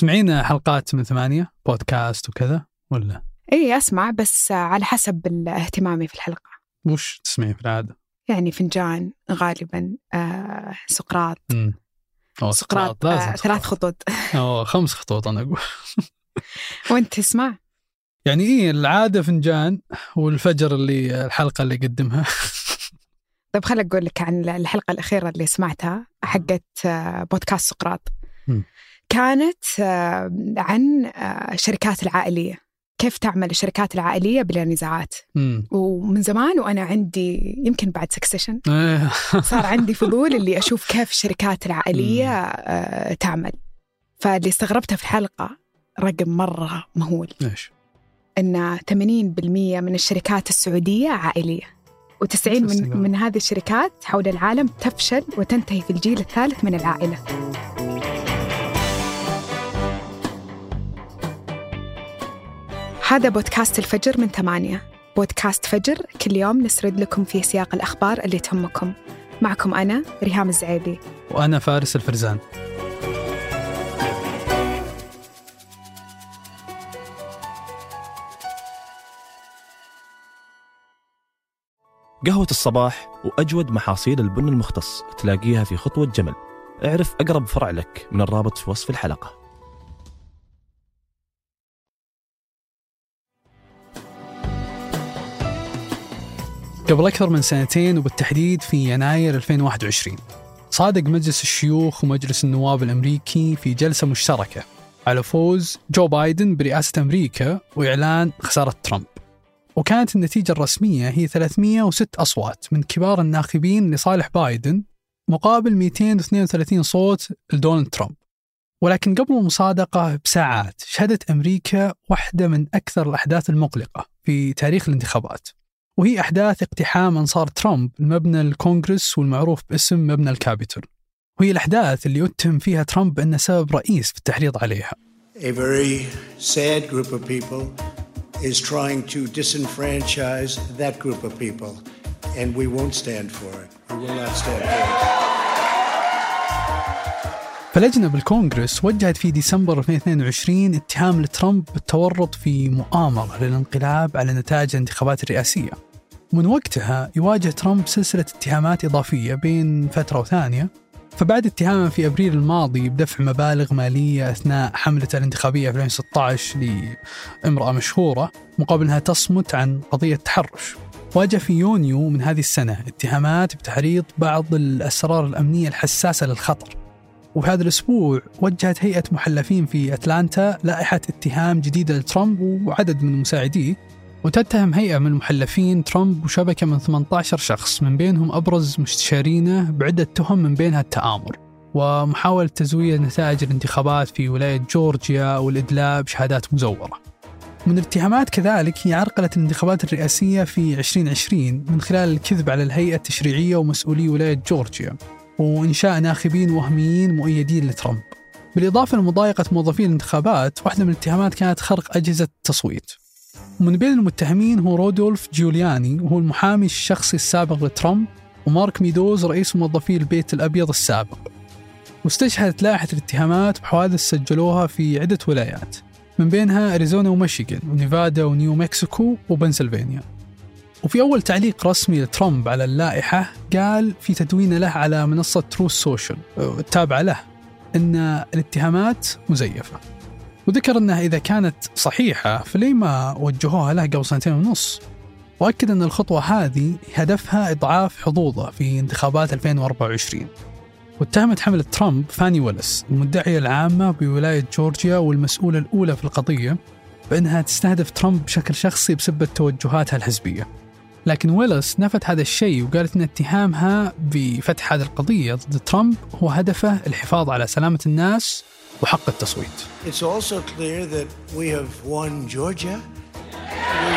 تسمعين حلقات من ثمانية بودكاست وكذا ولا؟ إي أسمع بس على حسب اهتمامي في الحلقة. وش تسمعين في العادة؟ يعني فنجان غالبا آه سقراط. أوه سقراط لازم آه ثلاث خطوط. أوه خمس خطوط أنا أقول. وأنت تسمع؟ يعني إيه العادة فنجان والفجر اللي الحلقة اللي يقدمها. طيب خليني أقول لك عن الحلقة الأخيرة اللي سمعتها حقت آه، بودكاست سقراط. كانت آه، عن آه، الشركات العائلية كيف تعمل الشركات العائلية بلا نزاعات ومن زمان وأنا عندي يمكن بعد سكسيشن إيه. صار عندي فضول اللي أشوف كيف الشركات العائلية آه، تعمل فاللي استغربته في الحلقة رقم مرة مهول إيش؟ إن 80% من الشركات السعودية عائلية و90 من. من هذه الشركات حول العالم تفشل وتنتهي في الجيل الثالث من العائلة. هذا بودكاست الفجر من ثمانية. بودكاست فجر كل يوم نسرد لكم في سياق الأخبار اللي تهمكم. معكم أنا ريهام الزعيبي. وأنا فارس الفرزان. قهوة الصباح وأجود محاصيل البن المختص تلاقيها في خطوة جمل. اعرف أقرب فرع لك من الرابط في وصف الحلقة. قبل أكثر من سنتين وبالتحديد في يناير 2021 صادق مجلس الشيوخ ومجلس النواب الأمريكي في جلسة مشتركة على فوز جو بايدن برئاسة أمريكا وإعلان خسارة ترامب. وكانت النتيجة الرسمية هي 306 أصوات من كبار الناخبين لصالح بايدن مقابل 232 صوت لدونالد ترامب. ولكن قبل المصادقة بساعات شهدت أمريكا واحدة من أكثر الأحداث المقلقة في تاريخ الانتخابات. وهي أحداث اقتحام أنصار ترامب لمبنى الكونغرس والمعروف باسم مبنى الكابيتول وهي الأحداث اللي يتهم فيها ترامب أنه سبب رئيس في التحريض عليها A very sad group of people is trying to disenfranchise that group of people, and we won't stand for it. We will not stand for it. فلجنة بالكونغرس وجهت في ديسمبر 2022 اتهام لترامب بالتورط في مؤامرة للانقلاب على نتائج الانتخابات الرئاسية. ومن وقتها يواجه ترامب سلسلة اتهامات إضافية بين فترة وثانية فبعد اتهامه في أبريل الماضي بدفع مبالغ مالية أثناء حملته الانتخابية في 2016 لامرأة مشهورة مقابل أنها تصمت عن قضية تحرش. واجه في يونيو من هذه السنة اتهامات بتحريض بعض الأسرار الأمنية الحساسة للخطر. وفي هذا الأسبوع وجهت هيئة محلفين في أتلانتا لائحة اتهام جديدة لترامب وعدد من مساعديه وتتهم هيئة من المحلفين ترامب وشبكة من 18 شخص من بينهم أبرز مستشارينه بعدة تهم من بينها التآمر. ومحاولة تزوير نتائج الانتخابات في ولاية جورجيا والإدلاء بشهادات مزورة. من الاتهامات كذلك هي عرقلة الانتخابات الرئاسية في 2020 من خلال الكذب على الهيئة التشريعية ومسؤولي ولاية جورجيا. وإنشاء ناخبين وهميين مؤيدين لترامب. بالإضافة لمضايقة موظفي الانتخابات واحدة من الاتهامات كانت خرق أجهزة التصويت. ومن بين المتهمين هو رودولف جولياني وهو المحامي الشخصي السابق لترامب ومارك ميدوز رئيس موظفي البيت الأبيض السابق. واستشهدت لائحة الاتهامات بحوادث سجلوها في عدة ولايات من بينها أريزونا وميشيغان ونيفادا ونيو مكسيكو وبنسلفانيا. وفي أول تعليق رسمي لترامب على اللائحة قال في تدوينه له على منصة تروث سوشيال التابعة له أن الاتهامات مزيفة. وذكر أنها إذا كانت صحيحة فليه ما وجهوها له قبل سنتين ونص. وأكد أن الخطوة هذه هدفها إضعاف حظوظه في انتخابات 2024 واتهمت حملة ترامب فاني ويلس المدعية العامة بولاية جورجيا والمسؤولة الأولى في القضية بأنها تستهدف ترامب بشكل شخصي بسبب توجهاتها الحزبية. لكن ويلس نفت هذا الشيء وقالت أن اتهامها بفتح هذه القضية ضد ترامب هو هدفه الحفاظ على سلامة الناس وحق التصويت It's also clear that we have won Georgia. We,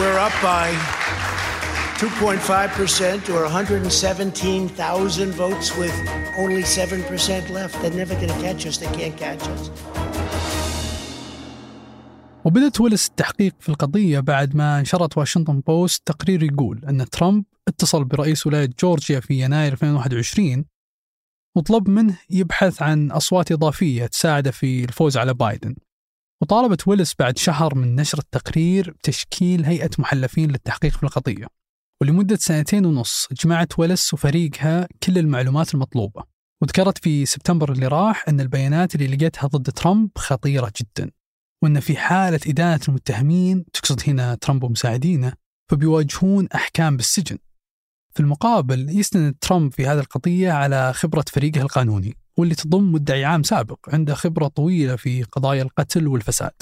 we're up by 2.5% or 117,000 votes with only 7% left. They're never going to catch us. They can't catch us. وبدأت ويلس التحقيق في القضية بعد ما نشرت واشنطن بوست تقرير يقول أن ترامب اتصل برئيس ولاية جورجيا في يناير 2021 وطلب منه يبحث عن أصوات إضافية تساعده في الفوز على بايدن. وطالبت ويلس بعد شهر من نشر التقرير بتشكيل هيئة محلفين للتحقيق في القضية. ولمدة سنتين ونص جمعت ويلس وفريقها كل المعلومات المطلوبة. وذكرت في سبتمبر اللي راح أن البيانات اللي لقيتها ضد ترامب خطيرة جدا. وأن في حالة إدانة المتهمين تقصد هنا ترامب ومساعدينه فبيواجهون أحكام بالسجن. في المقابل يستند ترامب في هذه القضية على خبرة فريقه القانوني واللي تضم مدعي عام سابق عنده خبرة طويلة في قضايا القتل والفساد.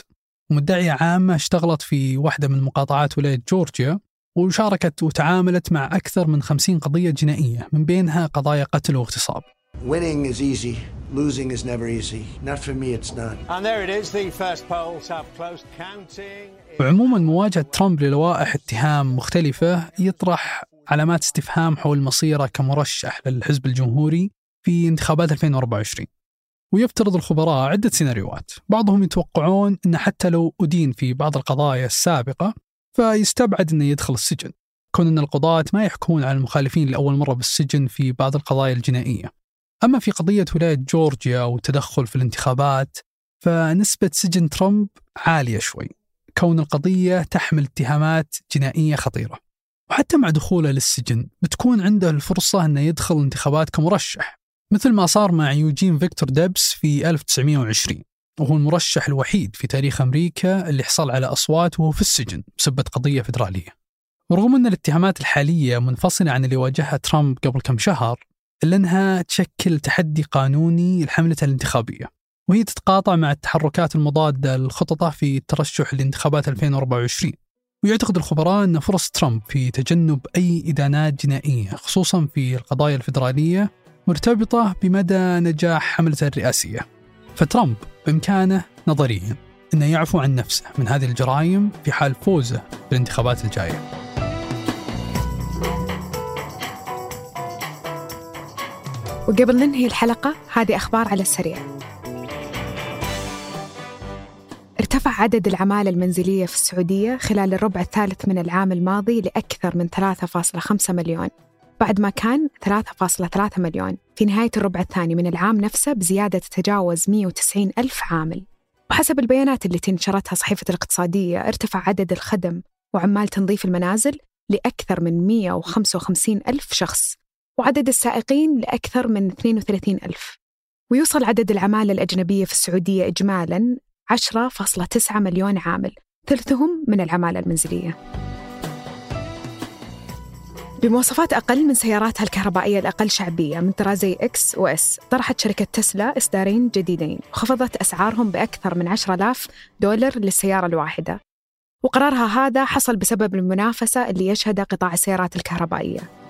مدعية عامة اشتغلت في واحدة من مقاطعات ولاية جورجيا وشاركت وتعاملت مع أكثر من خمسين قضية جنائية من بينها قضايا قتل واغتصاب. Winning is easy, losing is never easy. Not for me, it's not. And there it is, the first polls have closed counting. وعموما مواجهة ترامب للوائح اتهام مختلفة يطرح علامات استفهام حول مصيره كمرشح للحزب الجمهوري في انتخابات 2024 ويفترض الخبراء عدة سيناريوهات بعضهم يتوقعون أن حتى لو أدين في بعض القضايا السابقة فيستبعد أنه يدخل السجن كون أن القضاة ما يحكمون على المخالفين لأول مرة بالسجن في بعض القضايا الجنائية أما في قضية ولاية جورجيا والتدخل في الانتخابات فنسبة سجن ترامب عالية شوي. كون القضية تحمل اتهامات جنائية خطيرة. وحتى مع دخوله للسجن بتكون عنده الفرصة أنه يدخل الانتخابات كمرشح. مثل ما صار مع يوجين فيكتور ديبس في 1920 وهو المرشح الوحيد في تاريخ أمريكا اللي حصل على أصوات وهو في السجن بسبة قضية فدرالية. ورغم أن الاتهامات الحالية منفصلة عن اللي واجهها ترامب قبل كم شهر إلا أنها تشكل تحدي قانوني لحملته الانتخابية وهي تتقاطع مع التحركات المضادة لخططه في الترشح لانتخابات 2024 ويعتقد الخبراء أن فرص ترامب في تجنب أي إدانات جنائية خصوصا في القضايا الفيدرالية مرتبطة بمدى نجاح حملته الرئاسية. فترامب بإمكانه نظريا أنه يعفو عن نفسه من هذه الجرائم في حال فوزه بالانتخابات الجاية. وقبل ننهي الحلقة هذه أخبار على السريع. ارتفع عدد العمالة المنزلية في السعودية خلال الربع الثالث من العام الماضي لأكثر من 3.5 مليون. بعد ما كان 3.3 مليون. في نهاية الربع الثاني من العام نفسه بزيادة تتجاوز 190 ألف عامل. وحسب البيانات التي نشرتها صحيفة الاقتصادية ارتفع عدد الخدم وعمال تنظيف المنازل لأكثر من 155 ألف شخص. وعدد السائقين لأكثر من 32 ألف. ويوصل عدد العمالة الأجنبية في السعودية إجمالاً 10.9 مليون عامل ثلثهم من العمالة المنزلية. بمواصفات أقل من سياراتها الكهربائية الأقل شعبية من طرازي إكس وإس طرحت شركة تسلا إصدارين جديدين وخفضت أسعارهم بأكثر من 10,000 دولار للسيارة الواحدة. وقرارها هذا حصل بسبب المنافسة اللي يشهدها قطاع السيارات الكهربائية.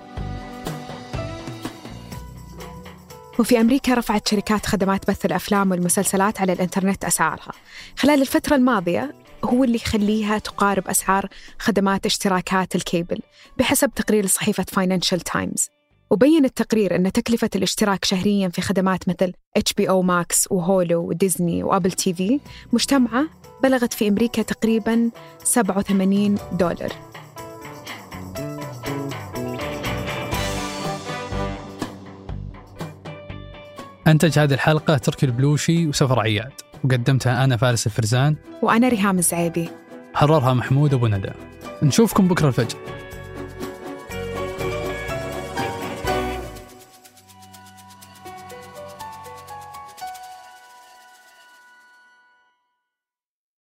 وفي أمريكا رفعت شركات خدمات بث الأفلام والمسلسلات على الإنترنت أسعارها. خلال الفترة الماضية هو اللي يخليها تقارب أسعار خدمات اشتراكات الكيبل بحسب تقرير صحيفة فاينانشال تايمز وبين التقرير أن تكلفة الاشتراك شهريا في خدمات مثل HBO Max و Hulu و Disney و Apple TV مجتمعة بلغت في أمريكا تقريبا 87 دولار. أنتج هذه الحلقة تركي البلوشي وسفر عياد. وقدمتها أنا فارس الفرزان. وأنا ريهام الزعيبي. حررها محمود أبو ندى. نشوفكم بكرة الفجر.